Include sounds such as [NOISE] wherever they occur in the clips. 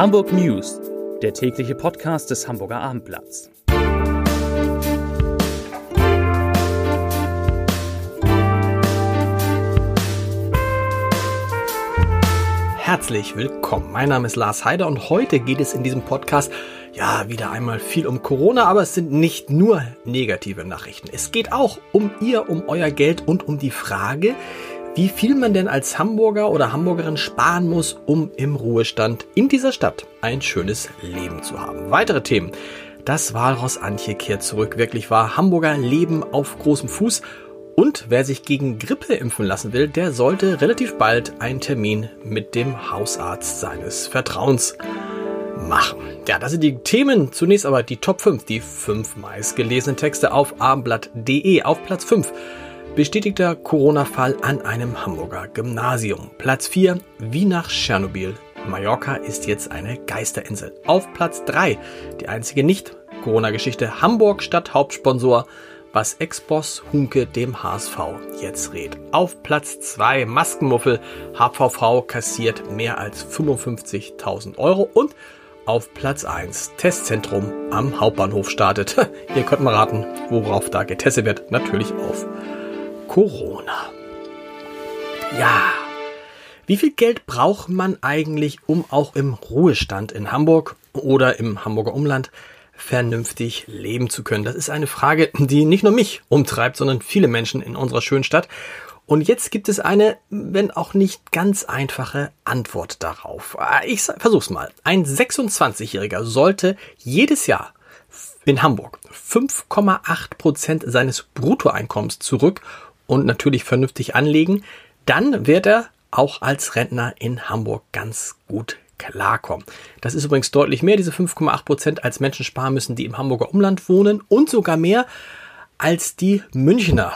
Hamburg News, der tägliche Podcast des Hamburger Abendblatts. Herzlich willkommen. Mein Name ist Lars Heider und heute geht es in diesem Podcast ja wieder einmal viel um Corona, aber es sind nicht nur negative Nachrichten. Es geht auch um ihr, um euer Geld und um die Frage, wie viel man denn als Hamburger oder Hamburgerin sparen muss, um im Ruhestand in dieser Stadt ein schönes Leben zu haben. Weitere Themen. Das Walross Antje kehrt zurück. Wirklich war Hamburger Leben auf großem Fuß. Und wer sich gegen Grippe impfen lassen will, der sollte relativ bald einen Termin mit dem Hausarzt seines Vertrauens machen. Ja, das sind die Themen. Zunächst aber die Top 5, die fünf meistgelesenen Texte auf abendblatt.de auf Platz 5 Bestätigter Corona-Fall an einem Hamburger Gymnasium. Platz 4, wie nach Tschernobyl. Mallorca ist jetzt eine Geisterinsel. Auf Platz 3, die einzige Nicht-Corona-Geschichte. Hamburg statt Hauptsponsor, was Ex-Boss Hunke dem HSV jetzt rät. Auf Platz 2, Maskenmuffel. HVV kassiert mehr als 55.000 Euro und auf Platz 1 Testzentrum am Hauptbahnhof startet. [LAUGHS] Ihr könnt mal raten, worauf da getestet wird. Natürlich auf Corona. Ja, wie viel Geld braucht man eigentlich, um auch im Ruhestand in Hamburg oder im Hamburger Umland vernünftig leben zu können? Das ist eine Frage, die nicht nur mich umtreibt, sondern viele Menschen in unserer schönen Stadt. Und jetzt gibt es eine, wenn auch nicht ganz einfache Antwort darauf. Ich versuch's mal. Ein 26-Jähriger sollte jedes Jahr in Hamburg 5,8 Prozent seines Bruttoeinkommens zurück und natürlich vernünftig anlegen, dann wird er auch als Rentner in Hamburg ganz gut klarkommen. Das ist übrigens deutlich mehr, diese 5,8 Prozent, als Menschen sparen müssen, die im Hamburger Umland wohnen und sogar mehr, als die Münchner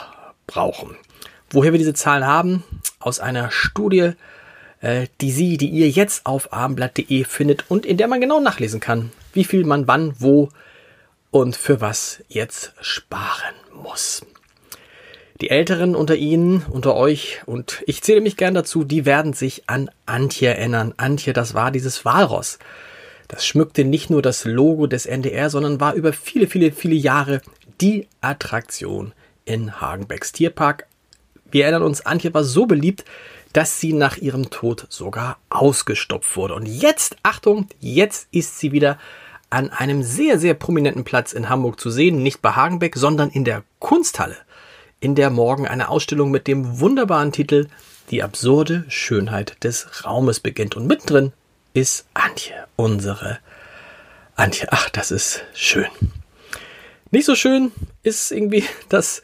brauchen. Woher wir diese Zahlen haben? Aus einer Studie, äh, die Sie, die ihr jetzt auf abendblatt.de findet und in der man genau nachlesen kann, wie viel man wann, wo und für was jetzt sparen muss. Die Älteren unter Ihnen, unter euch, und ich zähle mich gern dazu, die werden sich an Antje erinnern. Antje, das war dieses Walross. Das schmückte nicht nur das Logo des NDR, sondern war über viele, viele, viele Jahre die Attraktion in Hagenbecks Tierpark. Wir erinnern uns, Antje war so beliebt, dass sie nach ihrem Tod sogar ausgestopft wurde. Und jetzt, Achtung, jetzt ist sie wieder an einem sehr, sehr prominenten Platz in Hamburg zu sehen, nicht bei Hagenbeck, sondern in der Kunsthalle in der morgen eine Ausstellung mit dem wunderbaren Titel Die absurde Schönheit des Raumes beginnt. Und mittendrin ist Antje, unsere Antje. Ach, das ist schön. Nicht so schön ist irgendwie, [LAUGHS] dass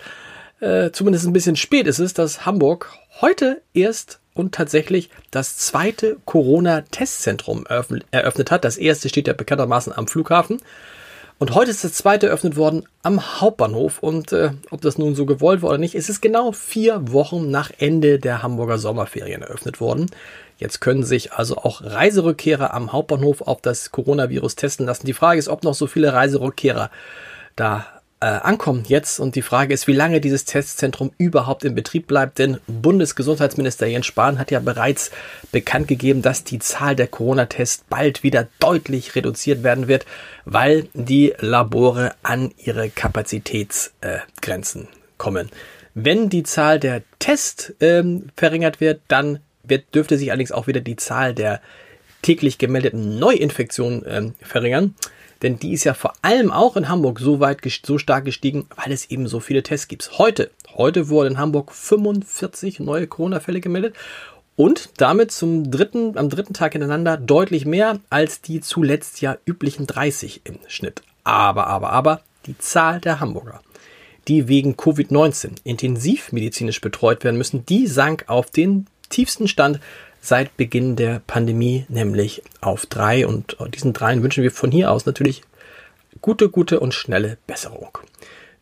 äh, zumindest ein bisschen spät ist es, dass Hamburg heute erst und tatsächlich das zweite Corona-Testzentrum eröffnet hat. Das erste steht ja bekanntermaßen am Flughafen. Und heute ist das zweite eröffnet worden am Hauptbahnhof. Und äh, ob das nun so gewollt war oder nicht, ist es genau vier Wochen nach Ende der Hamburger Sommerferien eröffnet worden. Jetzt können sich also auch Reiserückkehrer am Hauptbahnhof auf das Coronavirus testen lassen. Die Frage ist, ob noch so viele Reiserückkehrer da äh, ankommen jetzt. Und die Frage ist, wie lange dieses Testzentrum überhaupt in Betrieb bleibt. Denn Bundesgesundheitsminister Jens Spahn hat ja bereits bekannt gegeben, dass die Zahl der Corona-Tests bald wieder deutlich reduziert werden wird, weil die Labore an ihre Kapazitätsgrenzen äh, kommen. Wenn die Zahl der Tests ähm, verringert wird, dann wird, dürfte sich allerdings auch wieder die Zahl der täglich gemeldeten Neuinfektionen ähm, verringern. Denn die ist ja vor allem auch in Hamburg so weit, so stark gestiegen, weil es eben so viele Tests gibt. Heute, heute wurden in Hamburg 45 neue Corona-Fälle gemeldet und damit zum dritten, am dritten Tag hintereinander deutlich mehr als die zuletzt ja üblichen 30 im Schnitt. Aber, aber, aber, die Zahl der Hamburger, die wegen Covid-19 intensivmedizinisch betreut werden müssen, die sank auf den tiefsten Stand seit Beginn der Pandemie, nämlich auf drei. Und diesen dreien wünschen wir von hier aus natürlich gute, gute und schnelle Besserung.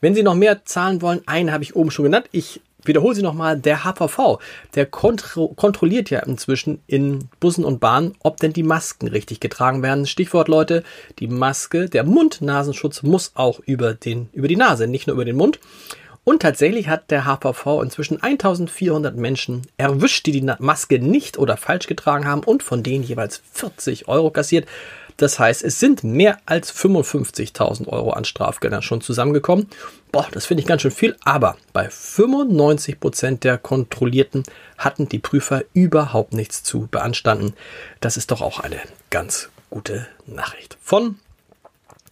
Wenn Sie noch mehr zahlen wollen, einen habe ich oben schon genannt. Ich wiederhole sie nochmal. Der HVV, der kontro kontrolliert ja inzwischen in Bussen und Bahnen, ob denn die Masken richtig getragen werden. Stichwort Leute, die Maske, der Mund-Nasenschutz muss auch über den, über die Nase, nicht nur über den Mund. Und tatsächlich hat der HVV inzwischen 1400 Menschen erwischt, die die Maske nicht oder falsch getragen haben und von denen jeweils 40 Euro kassiert. Das heißt, es sind mehr als 55.000 Euro an Strafgeldern schon zusammengekommen. Boah, das finde ich ganz schön viel. Aber bei 95 Prozent der Kontrollierten hatten die Prüfer überhaupt nichts zu beanstanden. Das ist doch auch eine ganz gute Nachricht. Von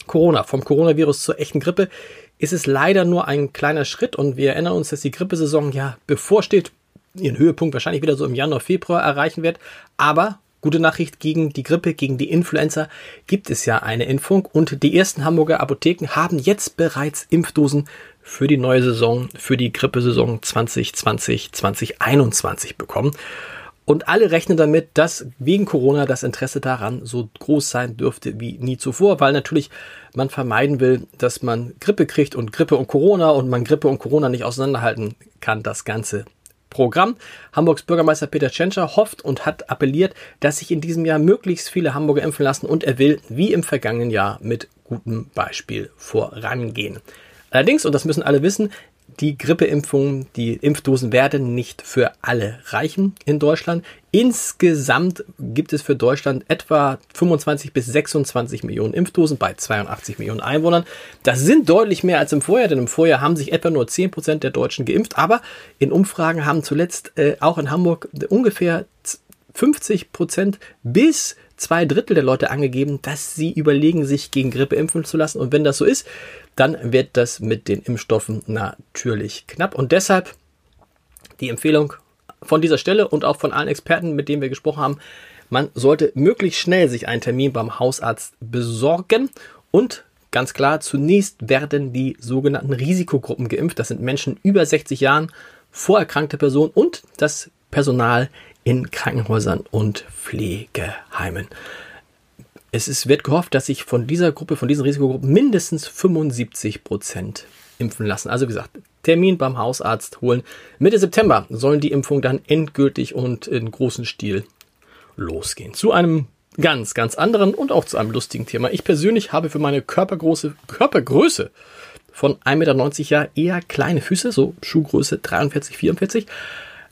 Corona, vom Coronavirus zur echten Grippe ist es leider nur ein kleiner Schritt und wir erinnern uns, dass die Grippesaison ja bevorsteht, ihren Höhepunkt wahrscheinlich wieder so im Januar, Februar erreichen wird. Aber Gute Nachricht gegen die Grippe, gegen die Influenza gibt es ja eine Impfung und die ersten Hamburger Apotheken haben jetzt bereits Impfdosen für die neue Saison, für die Grippesaison 2020, 2021 bekommen. Und alle rechnen damit, dass wegen Corona das Interesse daran so groß sein dürfte wie nie zuvor, weil natürlich man vermeiden will, dass man Grippe kriegt und Grippe und Corona und man Grippe und Corona nicht auseinanderhalten kann, das Ganze Programm. Hamburgs Bürgermeister Peter Tschentscher hofft und hat appelliert, dass sich in diesem Jahr möglichst viele Hamburger impfen lassen und er will, wie im vergangenen Jahr, mit gutem Beispiel vorangehen. Allerdings, und das müssen alle wissen, die Grippeimpfungen, die Impfdosen werden nicht für alle reichen in Deutschland. Insgesamt gibt es für Deutschland etwa 25 bis 26 Millionen Impfdosen bei 82 Millionen Einwohnern. Das sind deutlich mehr als im Vorjahr, denn im Vorjahr haben sich etwa nur 10 Prozent der Deutschen geimpft. Aber in Umfragen haben zuletzt äh, auch in Hamburg ungefähr 50 Prozent bis zwei Drittel der Leute angegeben, dass sie überlegen, sich gegen Grippe impfen zu lassen. Und wenn das so ist, dann wird das mit den Impfstoffen natürlich knapp. Und deshalb die Empfehlung von dieser Stelle und auch von allen Experten, mit denen wir gesprochen haben, man sollte möglichst schnell sich einen Termin beim Hausarzt besorgen und ganz klar, zunächst werden die sogenannten Risikogruppen geimpft. Das sind Menschen über 60 Jahren, vorerkrankte Personen und das Personal in Krankenhäusern und Pflegeheimen. Es ist, wird gehofft, dass sich von dieser Gruppe, von diesen Risikogruppen mindestens 75 Prozent impfen lassen. Also wie gesagt, Termin beim Hausarzt holen. Mitte September sollen die Impfungen dann endgültig und in großem Stil losgehen. Zu einem ganz, ganz anderen und auch zu einem lustigen Thema. Ich persönlich habe für meine Körpergröße, Körpergröße von 1,90 Meter eher kleine Füße, so Schuhgröße 43, 44.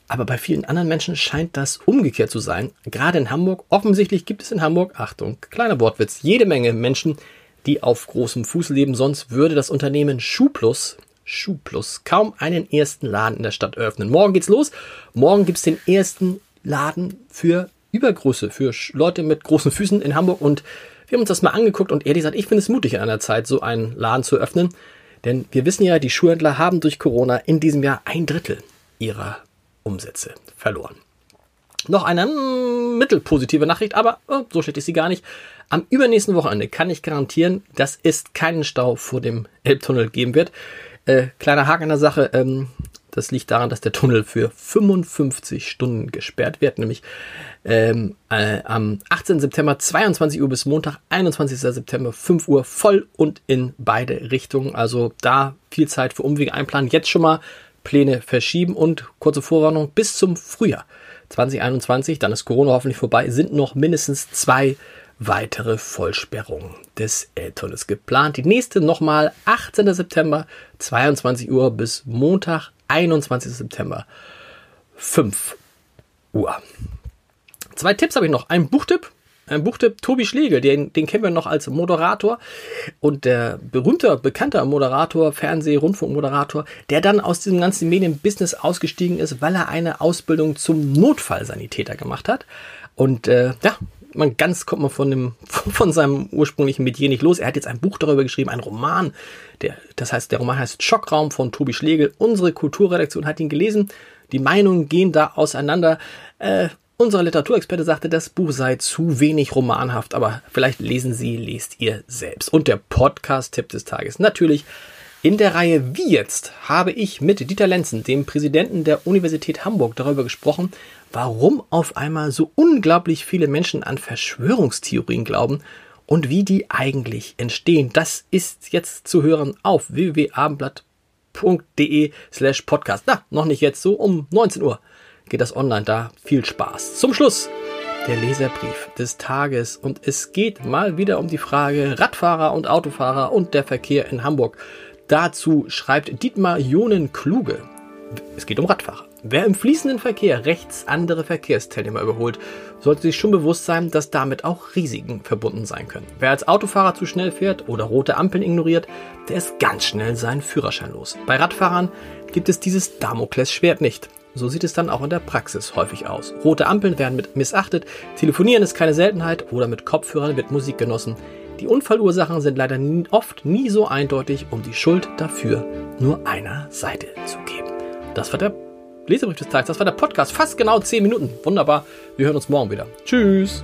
Aber bei vielen anderen Menschen scheint das umgekehrt zu sein. Gerade in Hamburg. Offensichtlich gibt es in Hamburg, Achtung, kleiner Wortwitz, jede Menge Menschen, die auf großem Fuß leben. Sonst würde das Unternehmen Schuhplus, Schuhplus, kaum einen ersten Laden in der Stadt öffnen. Morgen geht's los. Morgen gibt's den ersten Laden für Übergröße, für Leute mit großen Füßen in Hamburg. Und wir haben uns das mal angeguckt und ehrlich gesagt, ich finde es mutig in einer Zeit, so einen Laden zu öffnen. Denn wir wissen ja, die Schuhhändler haben durch Corona in diesem Jahr ein Drittel ihrer Umsätze verloren. Noch eine mittelpositive Nachricht, aber oh, so schlecht ist sie gar nicht. Am übernächsten Wochenende kann ich garantieren, dass es keinen Stau vor dem Elbtunnel geben wird. Äh, kleiner Haken an der Sache, ähm, das liegt daran, dass der Tunnel für 55 Stunden gesperrt wird, nämlich ähm, äh, am 18. September 22 Uhr bis Montag 21. September 5 Uhr voll und in beide Richtungen. Also da viel Zeit für Umwege einplanen. Jetzt schon mal Pläne verschieben und kurze Vorwarnung bis zum Frühjahr 2021, dann ist Corona hoffentlich vorbei, sind noch mindestens zwei weitere Vollsperrungen des Elbtunnels geplant. Die nächste nochmal 18. September 22 Uhr bis Montag 21. September 5 Uhr. Zwei Tipps habe ich noch. Ein Buchtipp ein Buchtipp, Tobi Schlegel, den, den kennen wir noch als Moderator und der berühmte, bekannte Moderator, Fernseh-, Rundfunkmoderator, der dann aus diesem ganzen Medienbusiness ausgestiegen ist, weil er eine Ausbildung zum Notfallsanitäter gemacht hat. Und äh, ja, man ganz kommt man von dem [LAUGHS] von seinem ursprünglichen Metier nicht los. Er hat jetzt ein Buch darüber geschrieben, ein Roman. Der, das heißt, der Roman heißt Schockraum von Tobi Schlegel. Unsere Kulturredaktion hat ihn gelesen. Die Meinungen gehen da auseinander. Äh, unser Literaturexperte sagte, das Buch sei zu wenig romanhaft, aber vielleicht lesen Sie, lest ihr selbst. Und der Podcast-Tipp des Tages natürlich. In der Reihe Wie jetzt habe ich mit Dieter Lenzen, dem Präsidenten der Universität Hamburg, darüber gesprochen, warum auf einmal so unglaublich viele Menschen an Verschwörungstheorien glauben und wie die eigentlich entstehen. Das ist jetzt zu hören auf www.abendblatt.de slash podcast. Na, noch nicht jetzt, so um 19 Uhr geht das online da. Viel Spaß. Zum Schluss der Leserbrief des Tages und es geht mal wieder um die Frage Radfahrer und Autofahrer und der Verkehr in Hamburg. Dazu schreibt Dietmar Jonen Kluge. Es geht um Radfahrer. Wer im fließenden Verkehr rechts andere Verkehrsteilnehmer überholt, sollte sich schon bewusst sein, dass damit auch Risiken verbunden sein können. Wer als Autofahrer zu schnell fährt oder rote Ampeln ignoriert, der ist ganz schnell seinen Führerschein los. Bei Radfahrern gibt es dieses Damoklesschwert nicht. So sieht es dann auch in der Praxis häufig aus. Rote Ampeln werden mit missachtet, Telefonieren ist keine Seltenheit oder mit Kopfhörern wird Musik genossen. Die Unfallursachen sind leider oft nie so eindeutig, um die Schuld dafür nur einer Seite zu geben. Das war der Leserbrief des Tages, das war der Podcast, fast genau 10 Minuten. Wunderbar, wir hören uns morgen wieder. Tschüss!